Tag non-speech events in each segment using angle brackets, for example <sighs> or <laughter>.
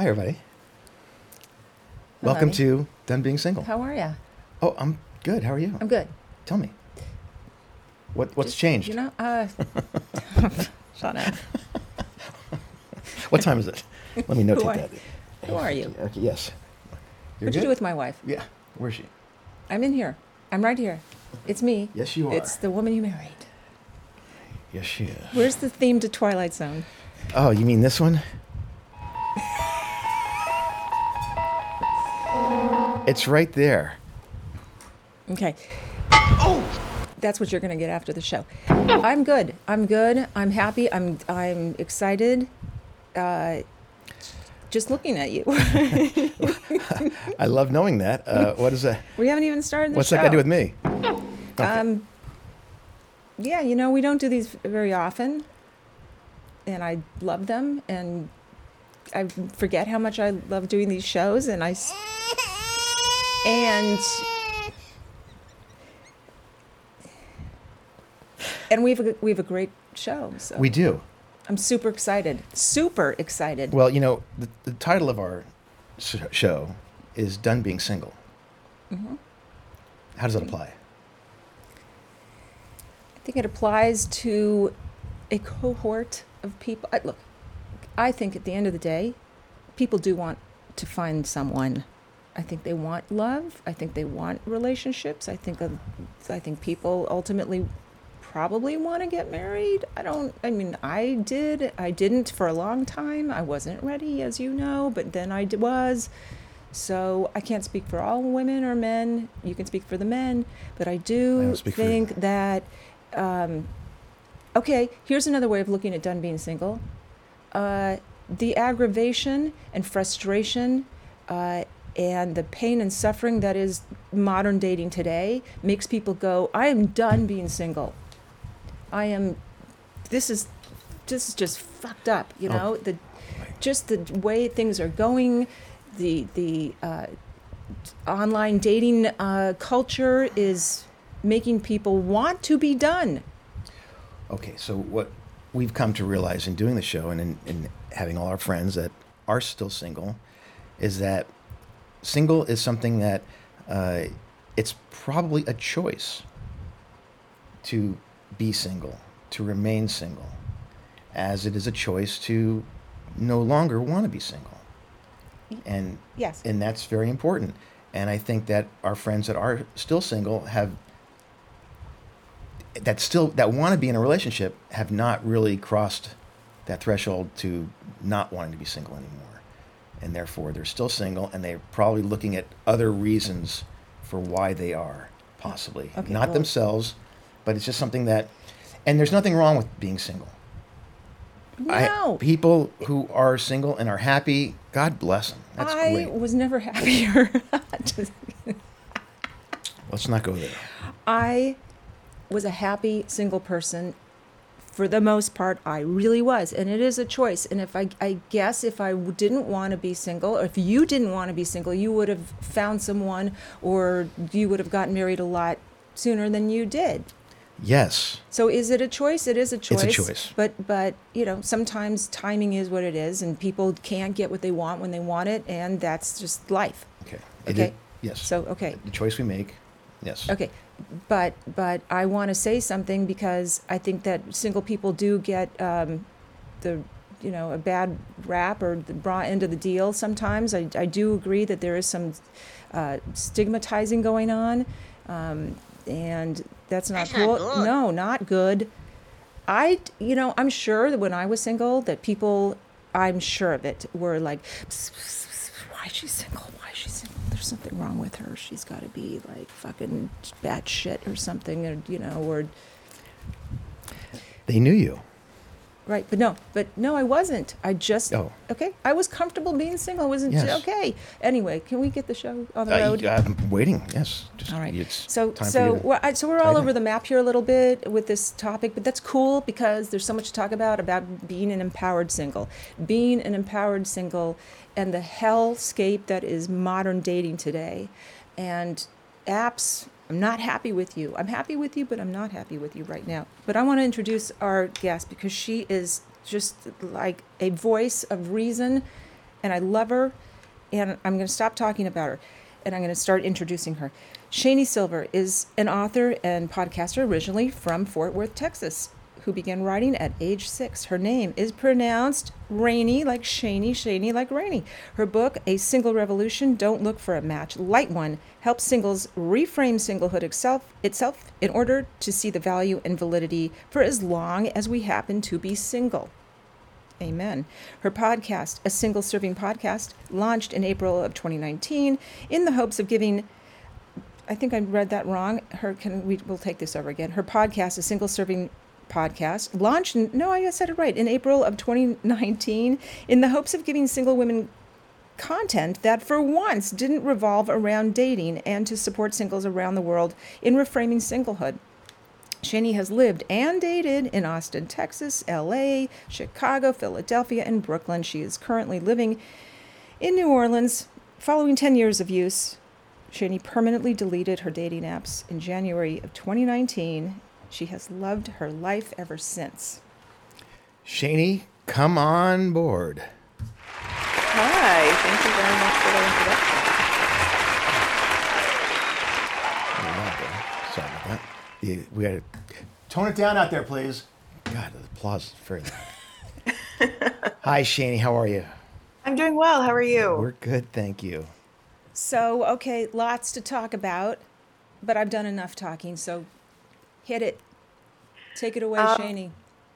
Hi, everybody. Welcome Hi. to Done Being Single. How are you? Oh, I'm good. How are you? I'm good. Tell me. What What's Just, changed? You know, uh, <laughs> shut up. what time is it? Let me <laughs> notate Who are- that. Who are you? Okay, yes. You're What'd you do with my wife? Yeah. Where's she? I'm in here. I'm right here. It's me. Yes, you are. It's the woman you married. Yes, she is. Where's the theme to Twilight Zone? Oh, you mean this one? <laughs> it's right there. Okay. Oh, that's what you're gonna get after the show. I'm good. I'm good. I'm happy. I'm I'm excited. Uh, just looking at you. <laughs> I love knowing that. Uh, what is that? we haven't even started the What's show. that got to do with me? Okay. Um, yeah, you know, we don't do these very often, and I love them, and I forget how much I love doing these shows, and I and and we have a, we have a great show. So we do. I'm super excited, super excited. Well, you know, the, the title of our sh- show is Done Being Single. Mm-hmm. How does that apply? I think it applies to a cohort of people. I, look, I think at the end of the day, people do want to find someone. I think they want love. I think they want relationships. I think uh, I think people ultimately probably want to get married. I don't. I mean, I did. I didn't for a long time. I wasn't ready, as you know, but then I d- was. So I can't speak for all women or men. You can speak for the men, but I I do don't speak for you. think that. Um, okay, here's another way of looking at done being single. Uh, the aggravation and frustration uh, and the pain and suffering that is modern dating today makes people go, I am done being single. I am, this is, this is just fucked up, you Oh. know? The, just the way things are going, the, the uh, online dating uh, culture is making people want to be done. Okay, so what we've come to realize in doing the show and in, in having all our friends that are still single is that single is something that uh, it's probably a choice to be single, to remain single, as it is a choice to no longer want to be single. And Yes. and that's very important. And I think that our friends that are still single have that still that want to be in a relationship have not really crossed that threshold to not wanting to be single anymore. And therefore they're still single and they're probably looking at other reasons for why they are possibly. Okay, not well- themselves, but it's just something that and there's nothing wrong with being single. I- No. people who are single and are happy, God bless them. That's I great. was never happier. <laughs> Let's not go there. I was a happy single person for the most part. I really was, and it is a choice. And if I, I guess if I didn't want to be single, or if you didn't want to be single, you would have found someone, or you would have gotten married a lot sooner than you did. Yes. So is it a choice? It is a choice. It's a choice. But but you know sometimes timing is what it is, and people can't get what they want when they want it, and that's just life. Okay. Okay. is- yes. So okay. the choice we make. Yes. Okay, but but I want to say something because I think that single people do get um, the you know a bad rap or the raw end of the deal sometimes. I I do agree that there is some uh, stigmatizing going on, um, and that's not That's not cool. good. No, not good. I you know I'm sure that when I was single that people I'm sure of it were like. "Psst, psst, psst, Why is she single? Why is she single? There's something wrong with her. She's got to be like fucking bad shit or something, or you know, or They knew you. Right, but no, but no, I wasn't. I just Oh. okay. I was comfortable being single. I wasn't Yes. okay. Anyway, can we get the show on the road? I'm waiting. Yes. Just, All right. So, so to we're, I- so we're all over the map here a little bit with this topic, but that's cool because there's so much to talk about about being an empowered single, being an empowered single, and the hellscape that is modern dating today, and apps. I'm not happy with you. I'm happy with you, but I'm not happy with you right now. But I want to introduce our guest because she is just like a voice of reason, and I love her and I'm going to stop talking about her and I'm going to start introducing her. Shani Silver is an author and podcaster originally from Fort Worth, Texas, who began writing at age six. Her name is pronounced Rainy, like Shani, Shani, like Rainy. Her book, A Single Revolution Don't Look for a Match, Light One, helps singles reframe singlehood itself, itself in order to see the value and validity for as long as we happen to be single. Amen. Her podcast, a single serving podcast, launched in April of 2019 in the hopes of giving. I think I read that wrong. Her can we will take this over again. Her podcast, a single serving podcast, launched. No, I said it right in April of 2019 in the hopes of giving single women content that for once didn't revolve around dating and to support singles around the world in reframing singlehood. Shani has lived and dated in Austin, Texas, LA, Chicago, Philadelphia, and Brooklyn. She is currently living in New Orleans. Following 10 years of use, Shani permanently deleted her dating apps in January of 2019. She has loved her life ever since. Shani, come on board. Hi, thank you very much for the introduction. Sorry about that. We got to tone it down out there, please. God, the applause is very loud. <laughs> Hi, Shani. How are you? I'm doing well. How are you? We're good, thank you. So, okay, lots to talk about, but I've done enough talking, so hit it. Take it away, Shani.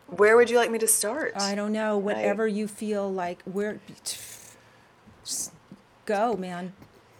Where would you like me to start? I don't know, whatever you feel like. Where, just go, man.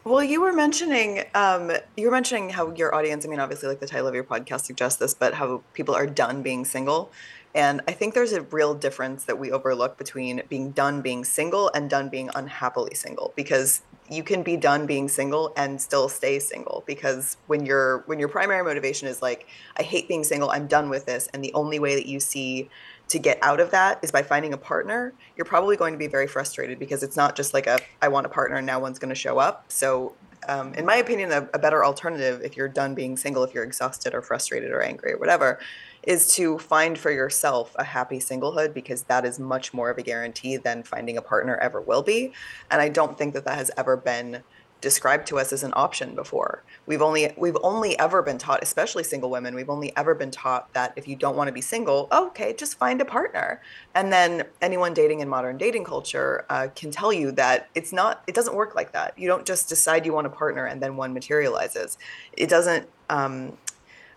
Well, you were mentioning um, you were mentioning how your audience. I mean, obviously, like the title of your podcast suggests this, but how people are done being single. And I think there's a real difference that we overlook between being done being single and done being unhappily single because you can be done being single and still stay single because when your when your primary motivation is like I hate being single, I'm done with this and the only way that you see to get out of that is by finding a partner, you're probably going to be very frustrated because it's not just like a I want a partner and now one's going to show up. So um, in my opinion, a, a better alternative if you're done being single, if you're exhausted or frustrated or angry or whatever, is to find for yourself a happy singlehood because that is much more of a guarantee than finding a partner ever will be. And I don't think that that has ever been described to us as an option before. We've only we've only ever been taught, especially single women, we've only ever been taught that if you don't want to be single, okay, just find a partner. And then anyone dating in modern dating culture uh, can tell you that it's not it doesn't work like that. You don't just decide you want a partner and then one materializes. It doesn't um,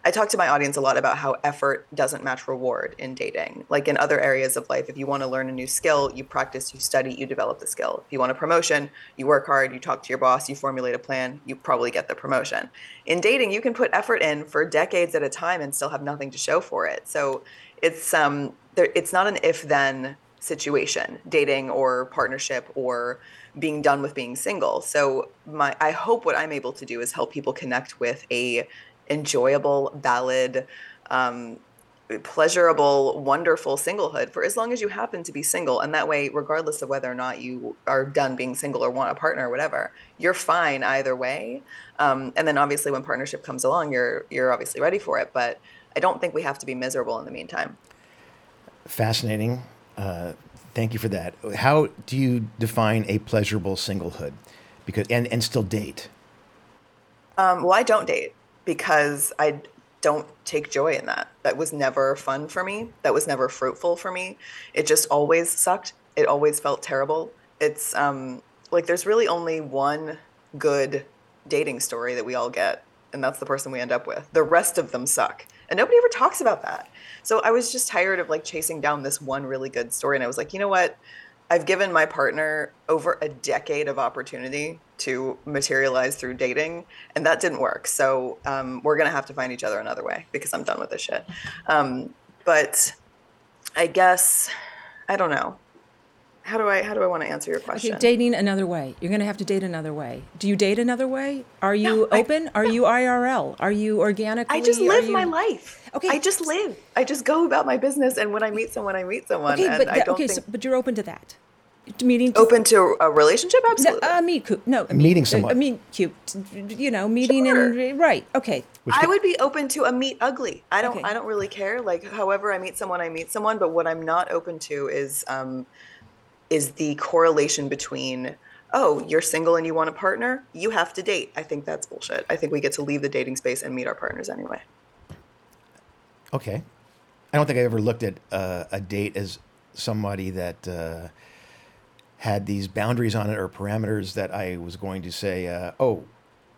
I talk to my audience a lot about how effort doesn't match reward in dating. Like in other areas of life, if you want to learn a new skill, you practice, you study, you develop the skill. If you want a promotion, you work hard, you talk to your boss, you formulate a plan, you probably get the promotion. In dating, you can put effort in for decades at a time and still have nothing to show for it. So it's um there, it's not an if then situation, dating or partnership or being done with being single. So my I hope what I'm able to do is help people connect with a enjoyable, valid, um, pleasurable, wonderful singlehood for as long as you happen to be single. And that way, regardless of whether or not you are done being single or want a partner or whatever, you're fine either way. Um, and then obviously, when partnership comes along, you're you're obviously ready for it. But I don't think we have to be miserable in the meantime. Fascinating. Uh, thank you for that. How do you define a pleasurable singlehood? Because and and still date. Um, well, I don't date because I don't take joy in that. That was never fun for me. That was never fruitful for me. It just always sucked. It always felt terrible. It's um, like there's really only one good dating story that we all get, and that's the person we end up with. The rest of them suck. And nobody ever talks about that. So I was just tired of like chasing down this one really good story. And I was like, you know what? I've given my partner over a decade of opportunity to materialize through dating, and that didn't work. So um, we're gonna have to find each other another way because I'm done with this shit. Um, but I guess I don't know. How do I how do I want to answer your question? Okay, dating another way. You're going to have to date another way. Do you date another way? Are you No, I- open? <laughs> Are you IRL? Are you organic? I just live you- my life. Okay. I just live. I just go about my business, and when I meet someone, I meet someone, Okay, and but I that- don't okay, think so, but you're open to that. Meeting to- open to a relationship. No, Absolutely. uh, meet cute. No, Meeting uh, someone. Uh, meet cute. You know, meeting and right. Okay. I would be open to a meet ugly. I don't. Okay. I don't really care. Like, however I meet someone, I meet someone. But what I'm not open to is um, is the correlation between oh, you're single and you want a partner, you have to date. I think that's bullshit. I think we get to leave the dating space and meet our partners anyway. Okay. I don't think I ever looked at uh, a date as somebody that uh, had these boundaries on it or parameters that I was going to say, uh, oh,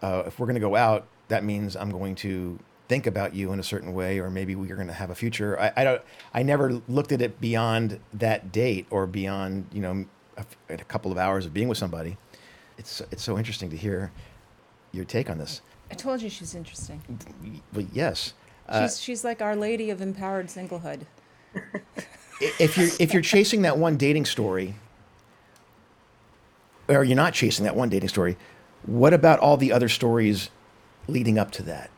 uh, if we're going to go out, that means I'm going to think about you in a certain way, or maybe we're going to have a future. I, I don't. I never looked at it beyond that date or beyond, you know, a, a couple of hours of being with somebody. It's it's so interesting to hear your take on this. I told you she's interesting. But yes, uh, She's she's like Our Lady of Empowered Singlehood. <laughs> if you're if you're chasing that one dating story or you're not chasing that one dating story what about all the other stories leading up to that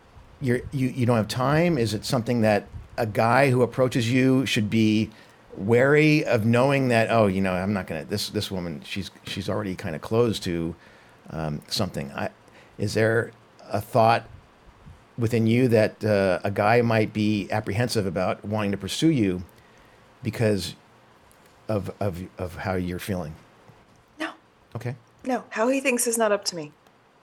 you're you, you don't have time is it something that a guy who approaches you should be wary of knowing that oh you know i'm not gonna this this woman she's she's already kind of closed to um, something i is there a thought within you that uh, a guy might be apprehensive about wanting to pursue you because of of of how you're feeling. No, Okay. no. How he thinks is not up to me.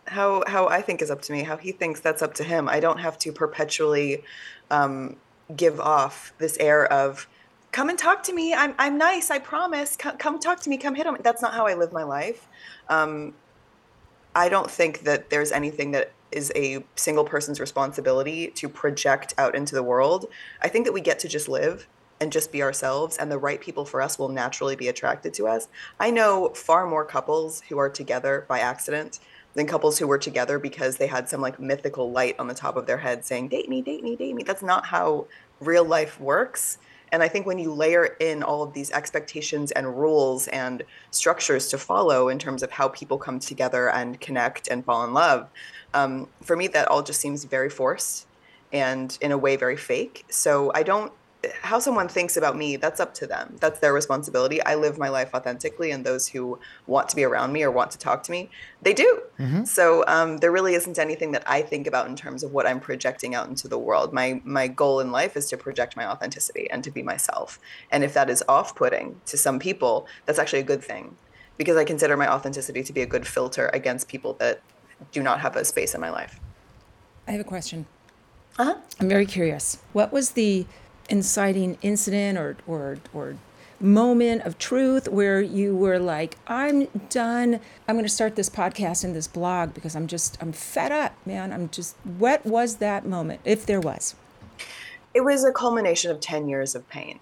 How how I think is up to me. How he thinks that's up to him. I don't have to perpetually um, give off this air of come and talk to me. I'm I'm nice. I promise. Come, come talk to me. Come hit him. That's not how I live my life. Um, I don't think that there's anything that is a single person's responsibility to project out into the world. I think that we get to just live and just be ourselves, and the right people for us will naturally be attracted to us. I know far more couples who are together by accident than couples who were together because they had some like mythical light on the top of their head saying, date me, date me, date me. That's not how real life works. And I think when you layer in all of these expectations and rules and structures to follow in terms of how people come together and connect and fall in love, um, for me, that all just seems very forced and in a way very fake. So I don't, how someone thinks about me, that's up to them. That's their responsibility. I live my life authentically, and those who want to be around me or want to talk to me, they do. So um, there really isn't anything that I think about in terms of what I'm projecting out into the world. My my goal in life is to project my authenticity and to be myself. And if that is off-putting to some people, that's actually a good thing, because I consider my authenticity to be a good filter against people that do not have a space in my life. I have a question. Uh-huh. I'm very curious. What was the inciting incident or or or moment of truth where you were like, I'm done. I'm going to start this podcast and this blog because I'm just I'm fed up, man. I'm just what was that moment if there was? It was a culmination of 10 years of pain.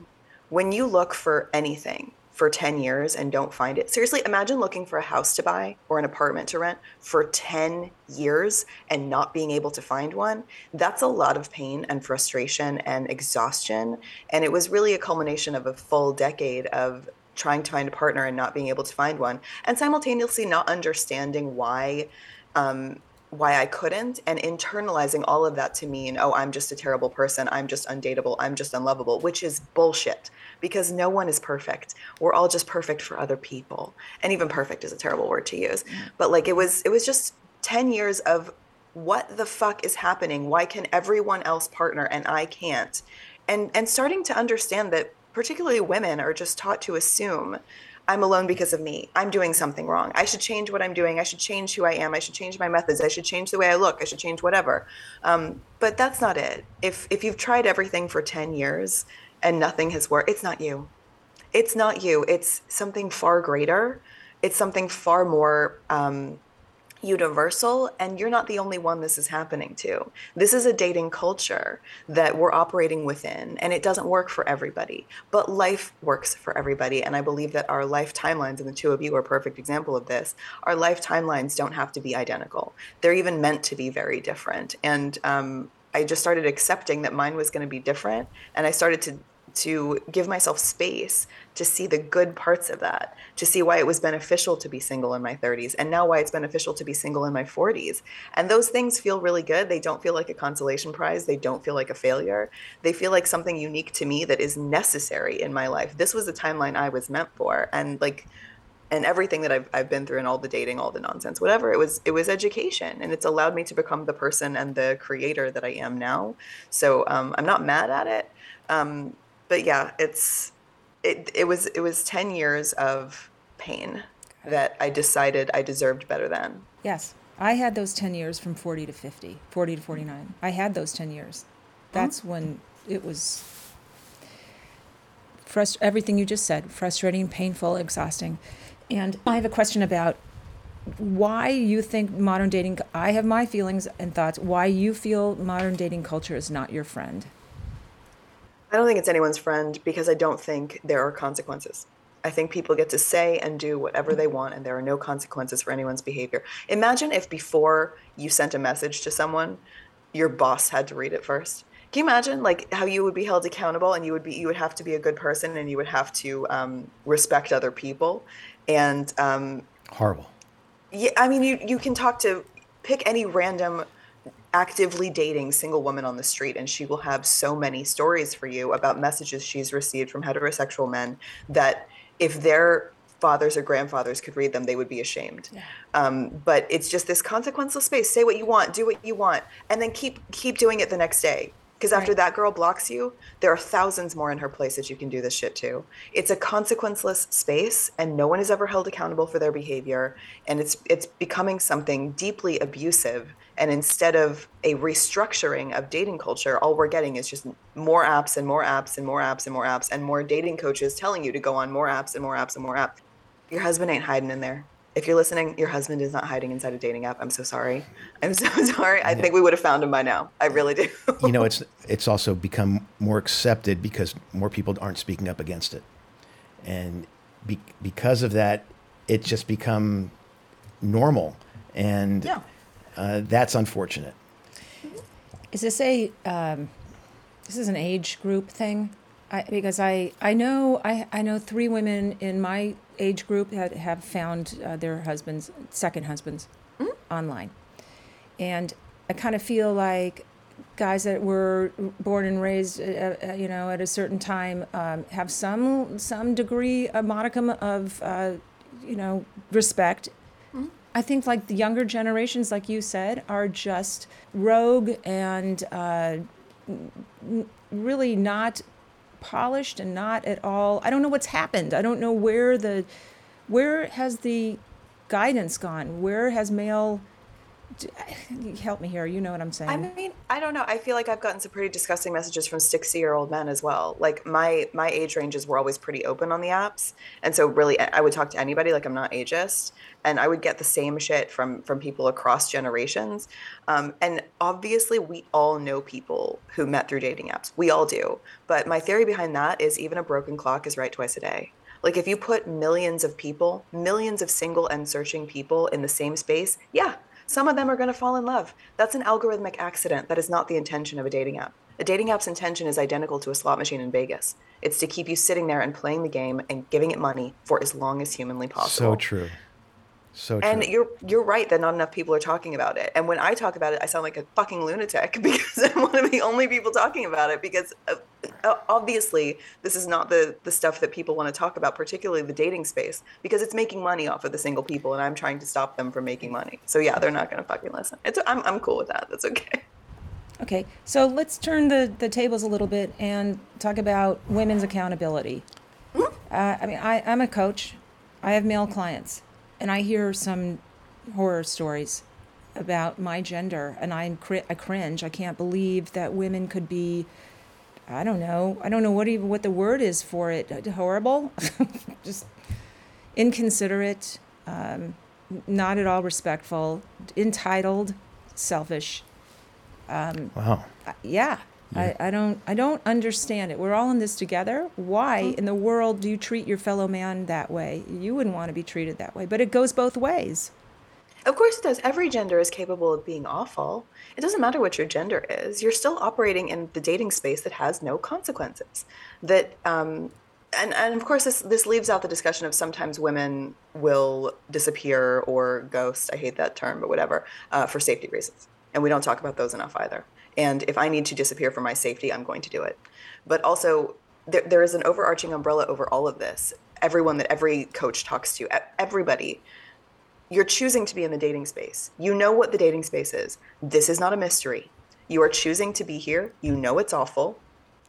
When you look for anything for 10 years and don't find it, seriously, imagine looking for a house to buy or an apartment to rent for 10 years and not being able to find one. That's a lot of pain and frustration and exhaustion. And it was really a culmination of a full decade of trying to find a partner and not being able to find one, and simultaneously not understanding why. Um, why I couldn't and internalizing all of that to mean, oh, I'm just a terrible person. I'm just undateable. I'm just unlovable, which is bullshit because no one is perfect. We're all just perfect for other people. And even perfect is a terrible word to use. Mm. But like it was it was just 10 years of what the fuck is happening? Why can everyone else partner and I can't? And and starting to understand that particularly women are just taught to assume I'm alone because of me. I'm doing something wrong. I should change what I'm doing. I should change who I am. I should change my methods. I should change the way I look. I should change whatever. Um, but that's not it. If if you've tried everything for ten years and nothing has worked, it's not you. It's not you. It's something far greater. It's something far more um, universal, and you're not the only one this is happening to. This is a dating culture that we're operating within, and it doesn't work for everybody. But life works for everybody, and I believe that our life timelines, and the two of you are a perfect example of this, our life timelines don't have to be identical. They're even meant to be very different. And um, I just started accepting that mine was going to be different, and I started to to give myself space to see the good parts of that, to see why it was beneficial to be single in my 30s, and now why it's beneficial to be single in my 40s. And those things feel really good. They don't feel like a consolation prize, they don't feel like a failure. They feel like something unique to me that is necessary in my life. This was the timeline I was meant for. And like, and everything that I've, I've been through and all the dating all the nonsense whatever it was it was education and it's allowed me to become the person and the creator that i am now so um, i'm not mad at it um, but yeah it's it, it was it was 10 years of pain that i decided i deserved better than Yes. I had those 10 years from 40 to 50, 40 to 49. I had those 10 years. Mm-hmm. That's when it was frust- everything you just said frustrating, painful, exhausting. And I have a question about why you think modern dating, I have my feelings and thoughts, why you feel modern dating culture is not your friend. I don't think it's anyone's friend because I don't think there are consequences. I think people get to say and do whatever they want, and there are no consequences for anyone's behavior. Imagine if before you sent a message to someone, your boss had to read it first. Can you imagine, like, how you would be held accountable, and you would be you would have to be a good person, and you would have to um, respect other people, and um, Horrible. yeah, I mean, you you can talk to pick any random actively dating single woman on the street and she will have so many stories for you about messages she's received from heterosexual men that if their fathers or grandfathers could read them they would be ashamed. Um, but it's just this consequenceless space. Say what you want do what you want and then keep keep doing it the next day. Because after Right. that girl blocks you there are thousands more in her place that you can do this shit to. It's a consequenceless space and no one is ever held accountable for their behavior and it's it's becoming something deeply abusive and instead of a restructuring of dating culture all we're getting is just more apps and more apps and more apps and more apps and more dating coaches telling you to go on more apps and more apps and more apps. Your husband ain't hiding in there. If you're listening your husband is not hiding inside a dating app. I'm so sorry. I'm so <laughs> sorry. I think we would have found him by now. I really do. You know, it's it's also become more accepted because more people aren't speaking up against it, and be, because of that, it's just become normal, and Yeah. Uh, that's unfortunate. Is this a um, this is an age group thing? I, because I I know I I know three women in my age group that have found uh, their husbands second husbands online, and I kind of feel like guys that were born and raised, uh, uh, you know, at a certain time um, have some some degree, a modicum of, uh, you know, respect. I think like the younger generations, like you said, are just rogue and uh, really not polished and not at all. I don't know what's happened. I don't know where the where has the guidance gone. Where has male? <sighs> Help me here. You know what I'm saying. I mean, I don't know. I feel like I've gotten some pretty disgusting messages from 60 year old men as well. Like my my age ranges were always pretty open on the apps, and so really I would talk to anybody. Like I'm not ageist, and I would get the same shit from from people across generations. Um, and obviously, we all know people who met through dating apps. We all do. But my theory behind that is even a broken clock is right twice a day. Like if you put millions of people, millions of single and searching people in the same space, yeah, some of them are going to fall in love. That's an algorithmic accident. That is not the intention of a dating app. A dating app's intention is identical to a slot machine in Vegas. It's to keep you sitting there and playing the game and giving it money for as long as humanly possible. So true. So true. And you're you're right that not enough people are talking about it. And when I talk about it, I sound like a fucking lunatic <laughs> because I'm one of the only people talking about it. Because obviously, this is not the the stuff that people want to talk about, particularly the dating space, because it's making money off of the single people, and I'm trying to stop them from making money. So yeah, they're not going to fucking listen. It's I'm I'm cool with that. That's okay. Okay, so let's turn the, the tables a little bit and talk about women's accountability. Uh, I mean, I, I'm a coach. I have male clients, and I hear some horror stories about my gender, and I, I cringe. I can't believe that women could be. I don't know. I don't know what even what the word is for it. Horrible, <laughs> just inconsiderate, um, not at all respectful, entitled, selfish. Wow. yeah. I, I don't i don't understand it. We're all in this together. Why in the world do you treat your fellow man that way? You wouldn't want to be treated that way but it goes both ways Of course it does. Every gender is capable of being awful. It doesn't matter what your gender is. You're still operating in the dating space that has no consequences. That um, and, and of course this this leaves out the discussion of sometimes women will disappear or ghost. I hate that term, but whatever, uh, for safety reasons. And we don't talk about those enough either. And if I need to disappear for my safety, I'm going to do it. But also, there, there is an overarching umbrella over all of this. Everyone that every coach talks to, everybody you're choosing to be in the dating space. You know what the dating space is. This is not a mystery. You are choosing to be here. You know it's awful.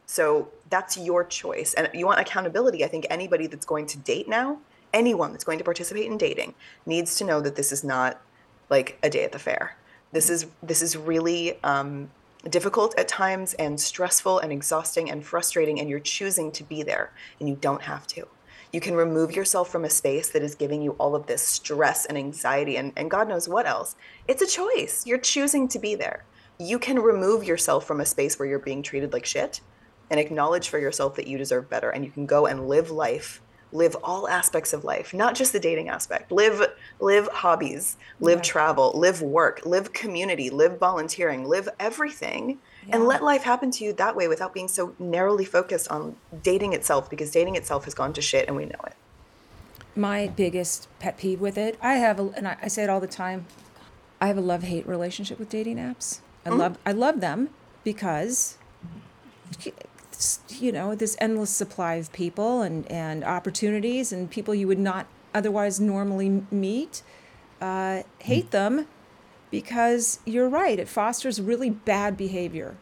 So that's your choice. And you want accountability. I think anybody that's going to date now, anyone that's going to participate in dating, needs to know that this is not like a day at the fair. This is this is really um, difficult at times and stressful and exhausting and frustrating, and you're choosing to be there, and you don't have to. You can remove yourself from a space that is giving you all of this stress and anxiety and, and God knows what else. It's a choice. You're choosing to be there. You can remove yourself from a space where you're being treated like shit and acknowledge for yourself that you deserve better. And you can go and live life live all aspects of life not just the dating aspect live live hobbies live yeah. travel live work live community live volunteering live everything yeah. and let life happen to you that way without being so narrowly focused on dating itself because dating itself has gone to shit and we know it my biggest pet peeve with it i have a, and I, I say it all the time i have a love-hate relationship with dating apps i mm-hmm. love i love them because you know this endless supply of people and and opportunities and people you would not otherwise normally meet uh, hate them because you're right it fosters really bad behavior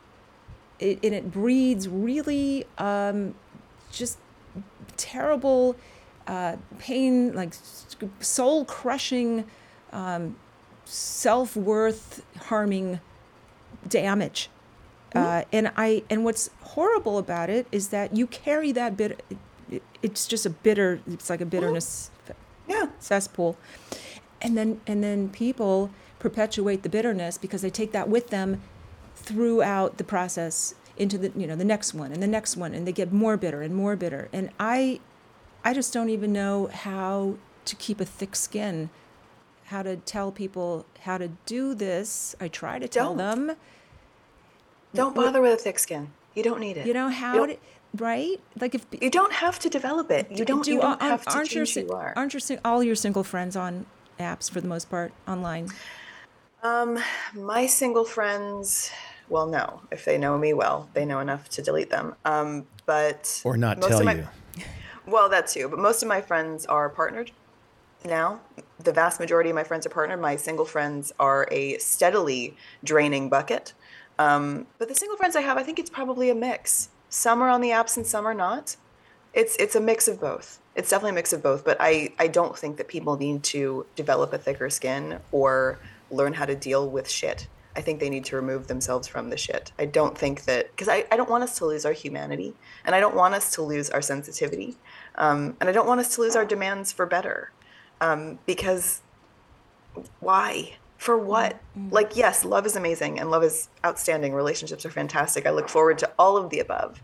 it, and it breeds really um, just terrible uh, pain like soul crushing um, self-worth harming damage Mm-hmm. Uh, and I and what's horrible about it is that you carry that bit. It, it's just a bitter. It's like a bitterness yeah. cesspool, and then and then people perpetuate the bitterness because they take that with them throughout the process into the you know the next one and the next one and they get more bitter and more bitter and i i just don't even know how to keep a thick skin how to tell people how to do this i try to tell don't. them don't bother with a thick skin. You don't need it. You know how to, right? Like if you don't have to develop it. You don't. Do, you don't have to aren't change your, you are. Aren't your all your single friends on apps for the most part online? Um, my single friends. Well, no. If they know me well, they know enough to delete them. Um, but or not tell my, you. <laughs> Well, that too. But most of my friends are partnered now. The vast majority of my friends are partnered. My single friends are a steadily draining bucket. Um, but the single friends I have, I think it's probably a mix. Some are on the apps and some are not. It's it's a mix of both. It's definitely a mix of both. But I I don't think that people need to develop a thicker skin or learn how to deal with shit. I think they need to remove themselves from the shit. I don't think that because I, I don't want us to lose our humanity and I don't want us to lose our sensitivity um, and I don't want us to lose our demands for better um, because why? for what? Mm-hmm. Like, yes, love is amazing and love is outstanding. Relationships are fantastic. I look forward to all of the above.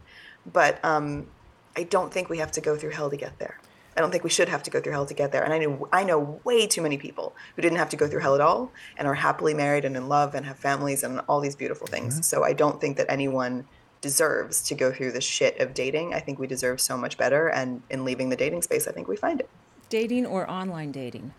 But um, I don't think we have to go through hell to get there. I don't think we should have to go through hell to get there. And I know I know way too many people who didn't have to go through hell at all and are happily married and in love and have families and all these beautiful things. Mm-hmm. So I don't think that anyone deserves to go through the shit of dating. I think we deserve so much better and in leaving the dating space, I think we find it. Dating or online dating?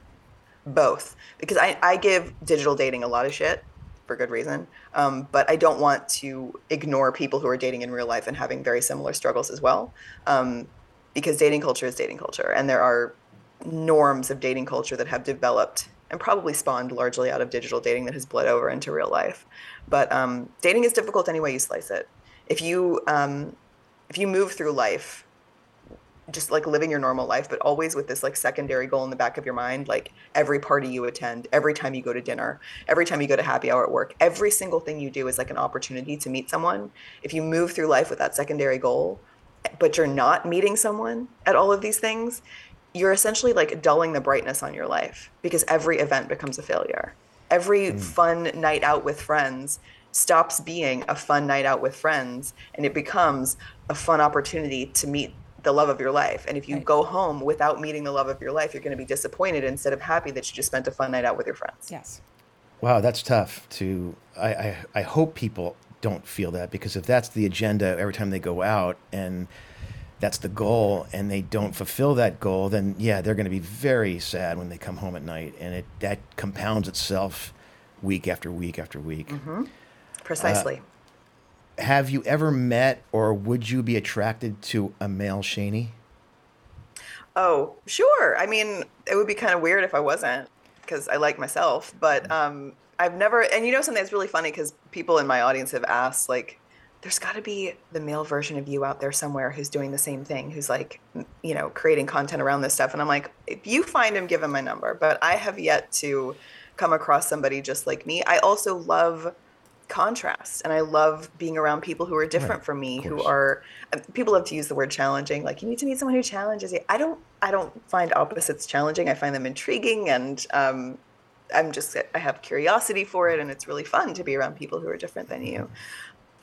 both because I, I give digital dating a lot of shit for good reason. Um, but I don't want to ignore people who are dating in real life and having very similar struggles as well. Um, because dating culture is dating culture, and there are norms of dating culture that have developed and probably spawned largely out of digital dating that has bled over into real life. But um, dating is difficult any way you slice it. If you um, if you move through life just like living your normal life, but always with this like secondary goal in the back of your mind, like every party you attend, every time you go to dinner, every time you go to happy hour at work, every single thing you do is like an opportunity to meet someone. If you move through life with that secondary goal, but you're not meeting someone at all of these things, you're essentially like dulling the brightness on your life because every event becomes a failure. Every mm. fun night out with friends stops being a fun night out with friends and it becomes a fun opportunity to meet the love of your life. And if you Right. go home without meeting the love of your life, you're going to be disappointed instead of happy that you just spent a fun night out with your friends. Yes. Wow, that's tough to. I, I, I hope people don't feel that because if that's the agenda every time they go out and that's the goal and they don't fulfill that goal, then yeah, they're going to be very sad when they come home at night and it that compounds itself week after week after week. Mm-hmm. Uh, Precisely. Have you ever met or would you be attracted to a male Shani? Oh, sure. I mean, it would be kind of weird if I wasn't because I like myself, but mm-hmm. um, I've never, and you know, something that's really funny because people in my audience have asked, like, there's got to be the male version of you out there somewhere who's doing the same thing, who's like, you know, creating content around this stuff. And I'm like, if you find him, give him my number. But I have yet to come across somebody just like me. I also love contrast and I love being around people who are different Right, from me, who are people love to use the word challenging. Like you need to meet someone who challenges you. I don't I don't find opposites challenging. I find them intriguing and um, I'm just I have curiosity for it and it's really fun to be around people who are different than you.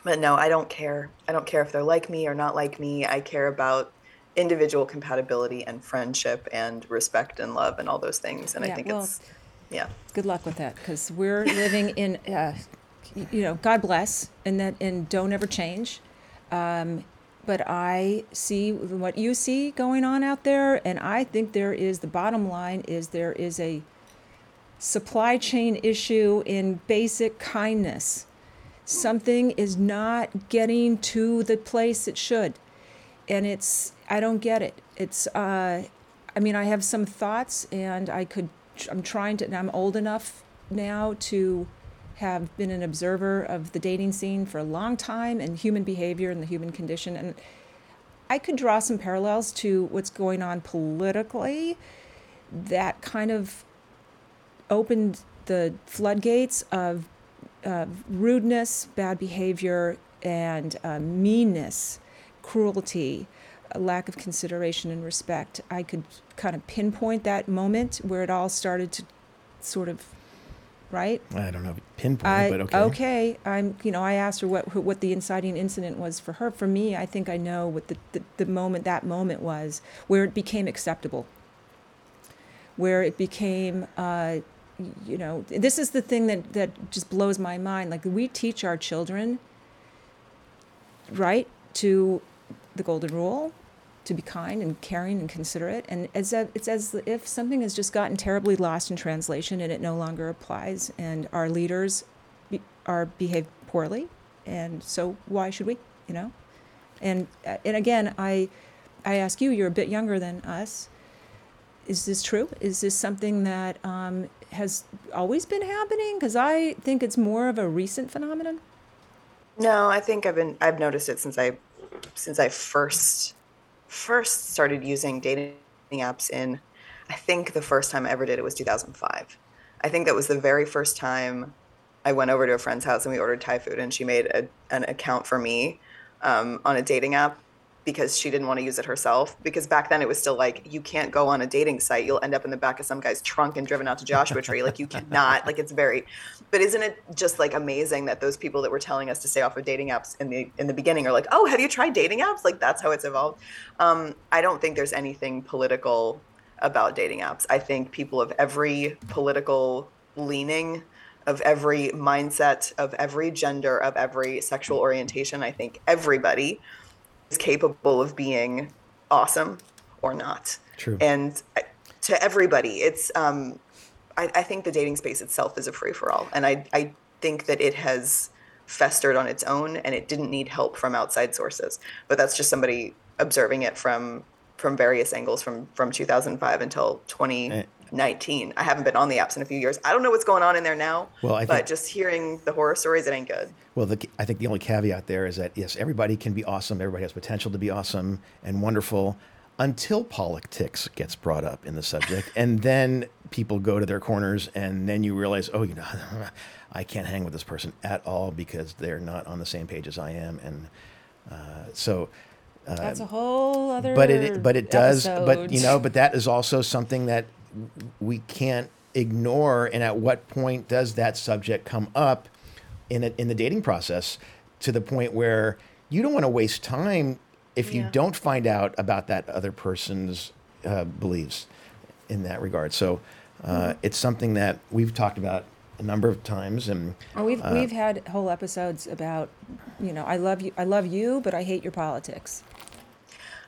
But no, I don't care. I don't care if they're like me or not like me. I care about individual compatibility and friendship and respect and love and all those things. And I think well, it's yeah. Good luck with that because we're living <laughs> in, uh, you know, God bless, and that and don't ever change. Um, but I see what you see going on out there, and I think there is the bottom line is there is a supply chain issue in basic kindness. Something is not getting to the place it should. And it's, I don't get it. It's, uh, I mean, I have some thoughts and I could, I'm trying to, and I'm old enough now to have been an observer of the dating scene for a long time and human behavior and the human condition. And I could draw some parallels to what's going on politically that kind of opened the floodgates of uh, rudeness, bad behavior, and uh, meanness, cruelty, lack of consideration and respect. I could kind of pinpoint that moment where it all started to sort of, right? I don't know, pinpoint, I, but okay. okay. I'm, you know, I asked her what what the inciting incident was for her. For me, I think I know what the, the, the moment that moment was where it became acceptable. Where it became, uh, you know, this is the thing that that just blows my mind. Like we teach our children, right, to the golden rule, to be kind and caring and considerate, and as a, it's as if something has just gotten terribly lost in translation and it no longer applies, and our leaders be, are behave poorly, and so why should we, you know? And uh, and again, I I ask you, you're a bit younger than us. Is this true? Is this something that um, has always been happening? Because I think it's more of a recent phenomenon. No, I think I've been I've noticed it since I since I first first started using dating apps in I think the first time I ever did it was 2005. I think that was the very first time I went over to a friend's house and we ordered Thai food and she made a, an account for me um, on a dating app because she didn't want to use it herself because back then it was still like you can't go on a dating site you'll end up in the back of some guy's trunk and driven out to Joshua Tree like you cannot like it's very but isn't it just like amazing that those people that were telling us to stay off of dating apps in the in the beginning are like oh have you tried dating apps? Like that's how it's evolved. Um, I don't think there's anything political about dating apps. I think people of every political leaning of every mindset of every gender of every sexual orientation I think everybody is capable of being awesome or not. True. And to everybody, it's um, I, I think the dating space itself is a free for all, and I I think that it has festered on its own, and it didn't need help from outside sources. But that's just somebody observing it from from various angles from from 2005 until 2019. I haven't been on the apps in a few years. I don't know what's going on in there now. Well, I but think- just hearing the horror stories, it ain't good. Well, the, I think the only caveat there is that yes, everybody can be awesome. Everybody has potential to be awesome and wonderful until politics gets brought up in the subject, <laughs> and then people go to their corners, and then you realize, oh, you know, <laughs> I can't hang with this person at all because they're not on the same page as I am, and uh, so. That's a whole other. but it but it does but you know but that is also something that we can't ignore and at what point does that subject come up in a, in the dating process to the point where you don't want to waste time if you don't find out about that other person's uh, beliefs in that regard. So uh, it's something that we've talked about a number of times, and Oh, we've Uh, we've had whole episodes about, you know, I love you, I love you, but I hate your politics.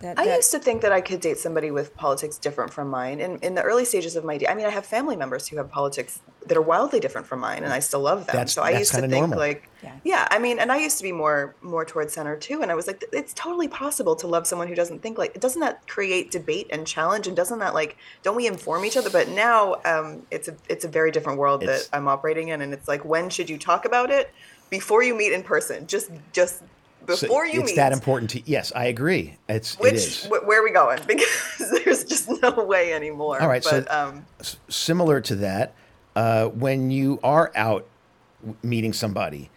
That, I used to think that I could date somebody with politics different from mine. In in the early stages of my day, I mean, I have family members who have politics that are wildly different from mine, and I still love them. That's- so I used to kinda think normal. like, Yeah. yeah. I mean, and I used to be more more towards center too, and I was like, it's totally possible to love someone who doesn't think like. Doesn't that create debate and challenge? And doesn't that like, don't we inform each other? But now, um, it's a it's a very different world It's- that I'm operating in, and it's like, when should you talk about it? Before you meet in person, just just so before you it's meet. that important to. Yes, I agree. It's Which is. wh- where are we going? <laughs> Because there's just no way anymore. All right, so- but, um, similar to that, uh, when you are out meeting somebody,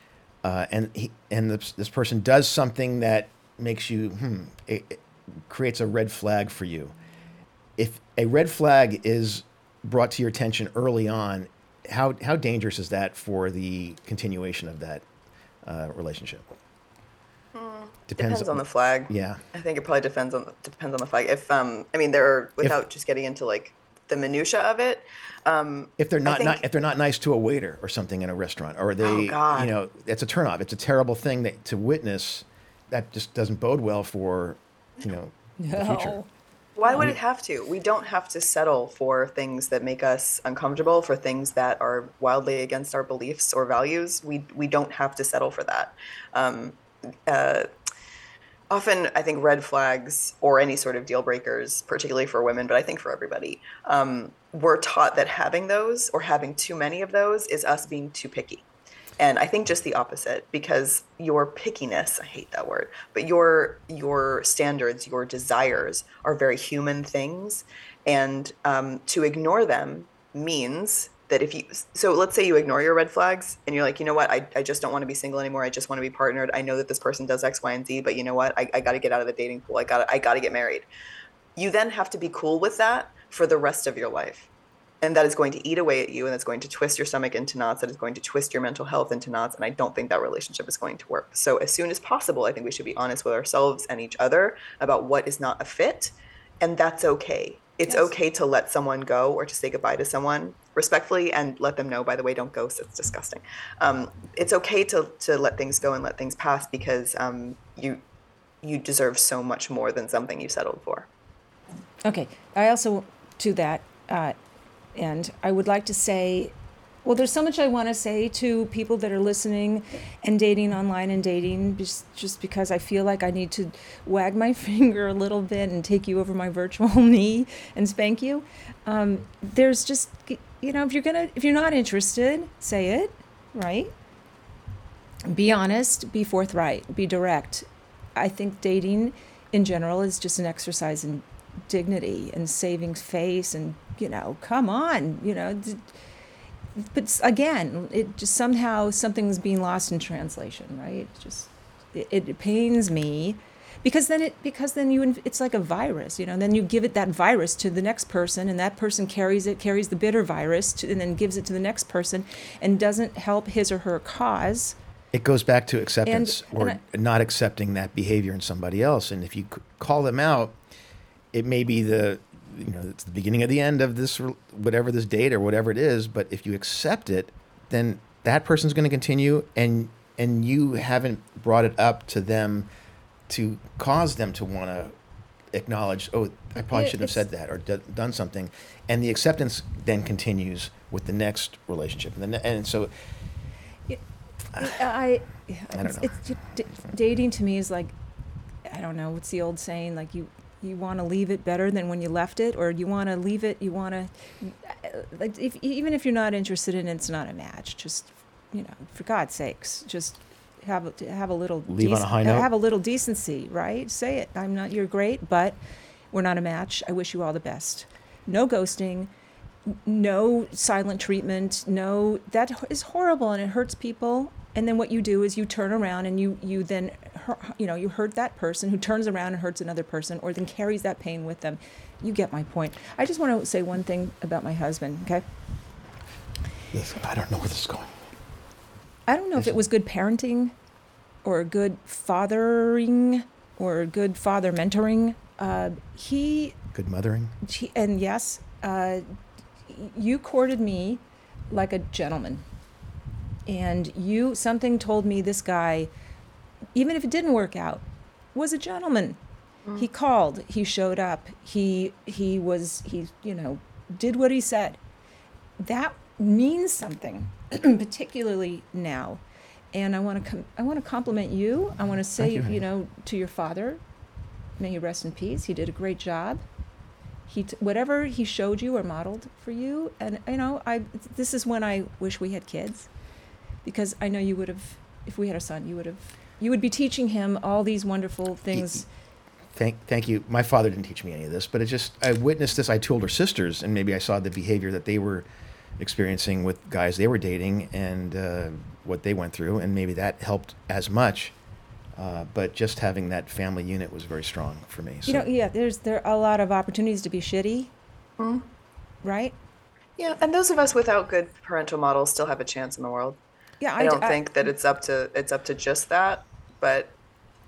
uh, and he, and this, this person does something that makes you hmm, it, it creates a red flag for you. If a red flag is brought to your attention early on, how how dangerous is that for the continuation of that uh, relationship? Depends on the flag. Yeah. I think it probably depends on depends on the flag. If um, I mean, there are without just getting into like the minutia of it. Um, If they're not, think- not if they're not nice to a waiter or something in a restaurant, or they, Oh, God. you know, it's a turnoff. It's a terrible thing that to witness. That just doesn't bode well for, you know, the future. Why would it have to? We don't have to settle for things that make us uncomfortable, for things that are wildly against our beliefs or values. We we don't have to settle for that. Um, uh, often I think red flags or any sort of deal breakers, particularly for women, but I think for everybody, um, we're taught that having those or having too many of those is us being too picky. And I think just the opposite, because your pickiness, I hate that word, but your your standards, your desires are very human things. And um, to ignore them means that if you so let's say you ignore your red flags and you're like you know what? I, I just don't want to be single anymore. I just want to be partnered. I know that this person does x y and z but you know what? I, I got to get out of the dating pool. I got i got to get married. You then have to be cool with that for the rest of your life. And that is going to eat away at you and that's going to twist your stomach into knots that is going to twist your mental health into knots and i don't think that relationship is going to work. So as soon as possible i think we should be honest with ourselves and each other about what is not a fit and that's okay it's Yes. okay to let someone go or to say goodbye to someone respectfully and let them know by the way don't ghost it's disgusting um, it's okay to, to let things go and let things pass because um, you you deserve so much more than something you settled for Okay, I also to that uh, end, I would like to say, well, there's so much I want to say to people that are listening and dating online and dating, just just because I feel like I need to wag my <laughs> finger a little bit and take you over my virtual <laughs> knee and spank you. Um, there's just you know, if you're gonna if you're not interested, say it, right? Be honest, be forthright, be direct. I think dating in general is just an exercise in dignity and saving face and you know come on you know but again it just somehow something's being lost in translation right It's just it, it pains me because then it because then you it's like a virus you know then you give it that virus to the next person and that person carries it carries the bitter virus to, and then gives it to the next person and doesn't help his or her cause It goes back to acceptance and or I- not accepting that behavior in somebody else. And if you call them out, it may be the you know it's the beginning of the end of this whatever this date or whatever it is. But if you accept it, then that person's going to continue, and and you haven't brought it up to them to cause them to want to acknowledge. Oh, I probably shouldn't have said that or d- done something, and the acceptance then continues with the next relationship, and then and so I, don't it's, know. it's d- dating to me is like, I don't know. What's the old saying? Like you, you want to leave it better than when you left it, or you want to leave it. You want to, uh, like, if, even if you're not interested in it, it's not a match. Just, you know, for God's sakes, just have a, have a little Leave on a high note? Have a little decency, right? Say it. I'm not. You're great, but we're not a match. I wish you all the best. No ghosting no silent treatment no that is horrible and it hurts people and then what you do is you turn around and you you then you know you hurt that person who turns around and hurts another person or then carries that pain with them you get my point i just want to say one thing about my husband okay this, I don't know where this is going. i don't know if it was good parenting or good fathering or good father mentoring. Uh, he, Good mothering. he, and yes, uh, you courted me like a gentleman. And you, something told me this guy, even if it didn't work out, was a gentleman. Mm. He called, he showed up, he, he was, he, you know, did what he said. That means something, <clears throat> particularly now. And I want to, com- I want to compliment you. I want to say, you, you, know, to your father, may he rest in peace. He did a great job he t- whatever he showed you or modeled for you and you know i this is when i wish we had kids because i know you would have if we had a son you would have you would be teaching him all these wonderful things Thank, thank you. My father didn't teach me any of this, but it just I witnessed this. I told her sisters, and maybe I saw the behavior that they were experiencing with guys they were dating and uh, what they went through, and maybe that helped as much. Uh, but just having that family unit was very strong for me. So. you know yeah there's there are a lot of opportunities to be shitty right Yeah, and those of us without good parental models still have a chance in the world. Yeah I d- don't think that it's up to it's up to just that, but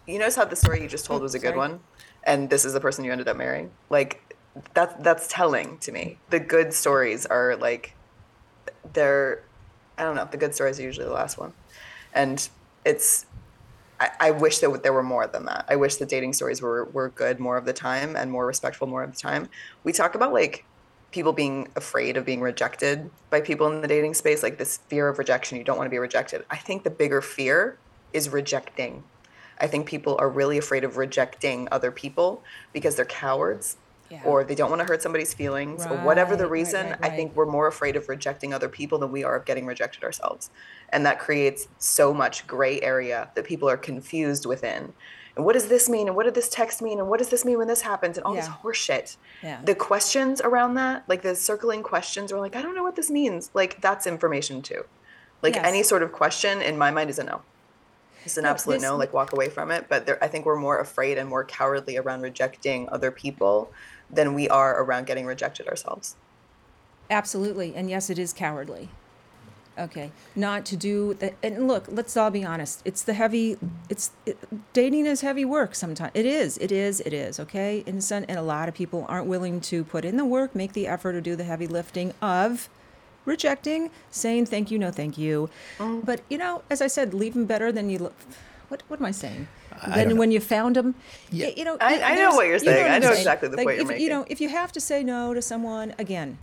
you notice how the story you just told was a good sorry. one, and this is the person you ended up marrying. Like that's that's telling to me. The good stories are like they're I don't know. The good stories are usually the last one, and it's I, I wish that there were more than that. I wish the dating stories were were good more of the time and more respectful more of the time. We talk about like people being afraid of being rejected by people in the dating space, like this fear of rejection. You don't want to be rejected. I think the bigger fear is rejecting. I think people are really afraid of rejecting other people because they're cowards Yeah. or they don't want to hurt somebody's feelings or whatever the Right, right, reason. right, I think we're more afraid of rejecting other people than we are of getting rejected ourselves. And that creates so much gray area that people are confused within. And what does this mean? And what did this text mean? And what does this mean when this happens? And all this horseshit. Yeah. The questions around that, like the circling questions, are like, I don't know what this means. Like that's information too. Like Yes. any sort of question in my mind is a no. It's an No, absolute no. Like walk away from it. But there, I think we're more afraid and more cowardly around rejecting other people than we are around getting rejected ourselves. Absolutely. And yes, it is cowardly. Okay. Not to do that. And look, let's all be honest. It's the heavy, it's it, dating is heavy work sometimes. It is, it is, it is. Okay. And, some, and a lot of people aren't willing to put in the work, make the effort, or do the heavy lifting of rejecting, saying thank you, no thank you. Oh. But, you know, as I said, leave them better than you. lo- What, what am I saying? I know. when you found them. Yeah. You know, I- I know what you're you saying. what I I'm know saying. exactly the Like, point you're if, You know, if you have to say no to someone, again,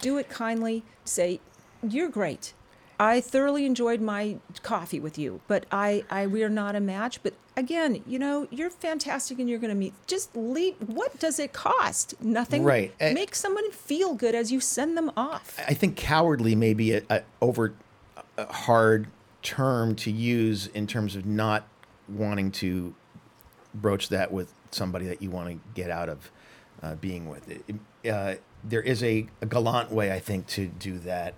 do it kindly. Say, "You're great. I thoroughly enjoyed my coffee with you, but I, I, we are not a match. But again, you know, you're fantastic, and you're going to meet. Just leave. What does it cost? Nothing. Right. Eh, Make someone feel good as you send them off. I think cowardly may be a, a over a hard term to use in terms of not wanting to broach that with somebody that you want to get out of uh, being with. It, it- uh, there is a, a gallant way, I think, to do that.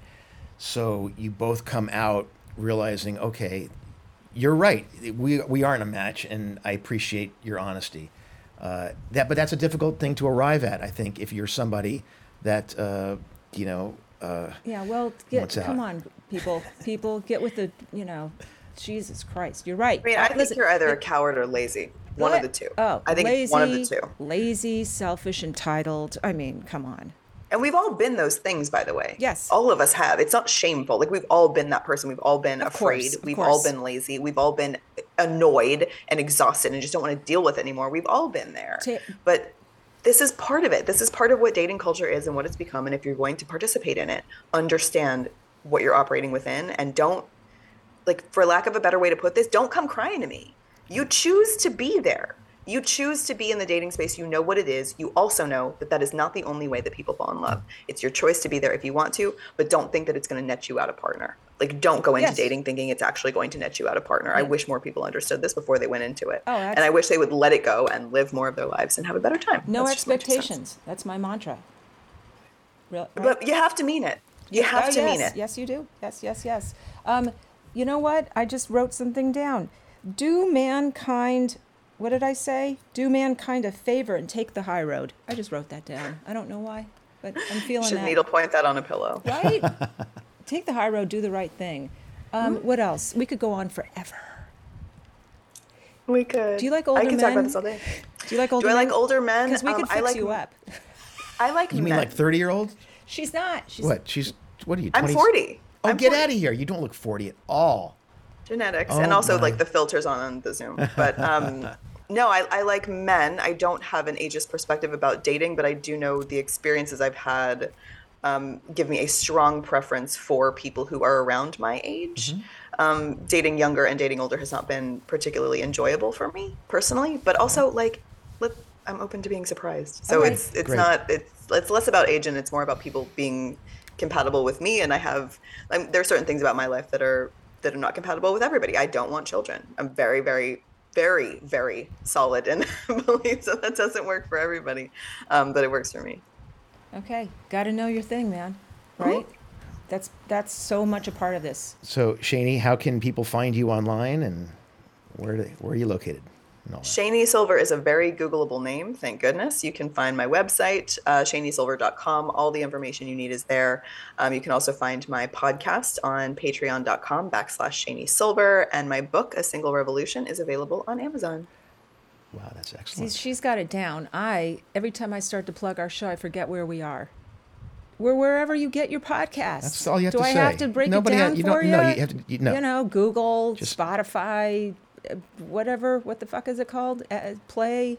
So you both come out realizing, okay, you're right. We we aren't a match, and I appreciate your honesty. Uh, that, but that's a difficult thing to arrive at. I think if you're somebody that uh, you know. Uh, Yeah. Well, get, What's that? come on, people. People, get with the. You know, Jesus Christ. You're right. I mean, I think listen, you're either a coward or lazy. One of the two. Oh, I think lazy, it's one of the two. Lazy, selfish, entitled. I mean, come on. And we've all been those things, by the way. Yes. All of us have. It's not shameful. Like we've all been that person. We've all been Of afraid. course, we've all been lazy. We've all been annoyed and exhausted and just don't want to deal with it anymore. We've all been there. But this is part of it. This is part of what dating culture is and what it's become. And if you're going to participate in it, understand what you're operating within and don't like for lack of a better way to put this, don't come crying to me. You choose to be there. You choose to be in the dating space. You know what it is. You also know that that is not the only way that people fall in love. It's your choice to be there if you want to, but don't think that it's going to net you out a partner. Like, don't go into Yes. dating thinking it's actually going to net you out a partner. I wish more people understood this before they went into it. Oh, and I wish they would let it go and live more of their lives and have a better time. No That's just my expectations. That's my mantra. Real, right? But you have to mean it. You have Oh, to yes, mean it. Yes, you do. Yes, yes, yes. Um, you know what? I just wrote something down. Do mankind, what did I say? Do mankind a favor and take the high road. I just wrote that down. I don't know why, but I'm <laughs> feeling that. Should that. needlepoint that on a pillow. right? <laughs> Take the high road, do the right thing. Um, Mm-hmm. What else? We could go on forever. We could. Do you like older men? I older can talk about this all day. Do you like older men? Do I like older men? Because we Um, could I fix like- you up. I like You mean like 30 year old? She's not. She's What? She's, what are you, I'm 40. Oh, I'm get 40. out of here. You don't look 40 at all. genetics Oh, and also my. like the filters on, on the zoom but um <laughs> no I, I like men i don't have an ageist perspective about dating but i do know the experiences i've had um, give me a strong preference for people who are around my age Mm-hmm. um, dating younger and dating older has not been particularly enjoyable for me personally but also like let, i'm open to being surprised so Alright. it's it's Great. not it's it's less about age and it's more about people being compatible with me and i have um, there are certain things about my life that are that are not compatible with everybody i don't want children i'm very very very very solid in <laughs> beliefs that that doesn't work for everybody um, but it works for me okay. Got to know your thing, man. Right? That's that's so much a part of this. So, Shani, how can people find you online and where, do, where are you located? And all that? Shani Silver is a very Googleable name, thank goodness. You can find my website, uh, shanisilver.com. All the information you need is there. Um, you can also find my podcast on patreon.com backslash Shani Silver. And my book, A Single Revolution, is available on Amazon. Wow, that's See, excellent. she's got it down. I every time I start to plug our show, I forget where we are. We're wherever you get your podcast. That's all you have to Do to I have to break Nobody it ha- down you for don't- you? no, you have to- you- no. You know, Google, Just- Spotify, whatever. What the fuck is it called? Uh, play.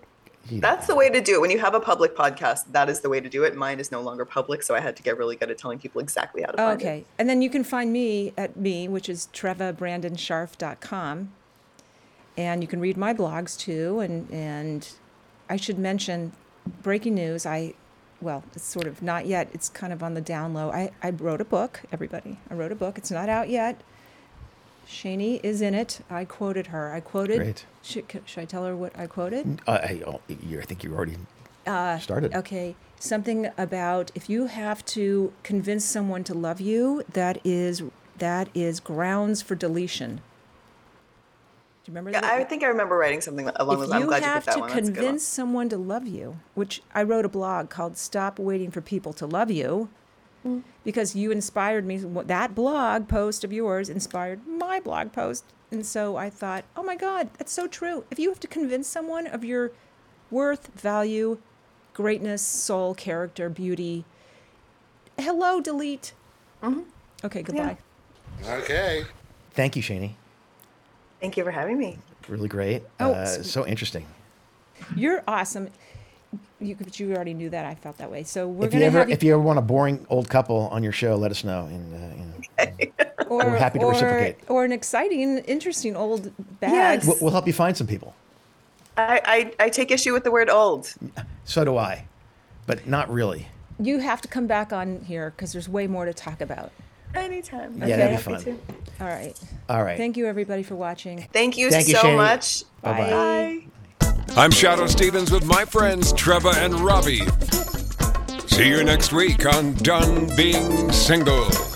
You- That's the way to do it. When you have a public podcast, that is the way to do it. Mine is no longer public, so I had to get really good at telling people exactly how to Oh, find okay. it. And then you can find me at me, which is trevabrandonscharf.com. And you can read my blogs too. And, and I should mention breaking news. I, well, it's sort of not yet. It's kind of on the down low. I, I wrote a book, everybody. I wrote a book. It's not out yet. Shani is in it. I quoted her. I quoted. Great. Should, should I tell her what I quoted? Uh, I, oh, I think you already started. Okay, something about if you have to convince someone to love you, that is that is grounds for deletion. Do you remember Yeah, that? I think I remember writing something along those if lines. I'm you glad you have picked that to one. That's a good one. convince someone to love you, which I wrote a blog called "Stop Waiting for People to Love You," Mm. because you inspired me. That blog post of yours inspired my blog post, and so I thought, "Oh my God, that's so true." If you have to convince someone of your worth, value, greatness, soul, character, beauty, hello, delete. Okay, goodbye. Okay. Thank you, Shani. Thank you for having me. Really great. Oh, uh, so interesting. You're awesome. You, but you already knew that. I felt that way. So we're If you ever have you, if you ever want a boring old couple on your show, let us know. And uh, you know, <laughs> or, we're happy to or, reciprocate. or an exciting, interesting old bag. Yes. we'll, we'll help you find some people. I, I, I take issue with the word old. So do I, but not really. You have to come back on here because there's way more to talk about. Anytime. Yeah, I'd that'd be happy fun. to. All right. All right. Thank you, everybody, for watching. Thank you Thank you, so Shani. much. Bye-bye. Bye. Bye. I'm Shadoe Stevens with my friends Treva and Robbie. See you next week on Done Being Single.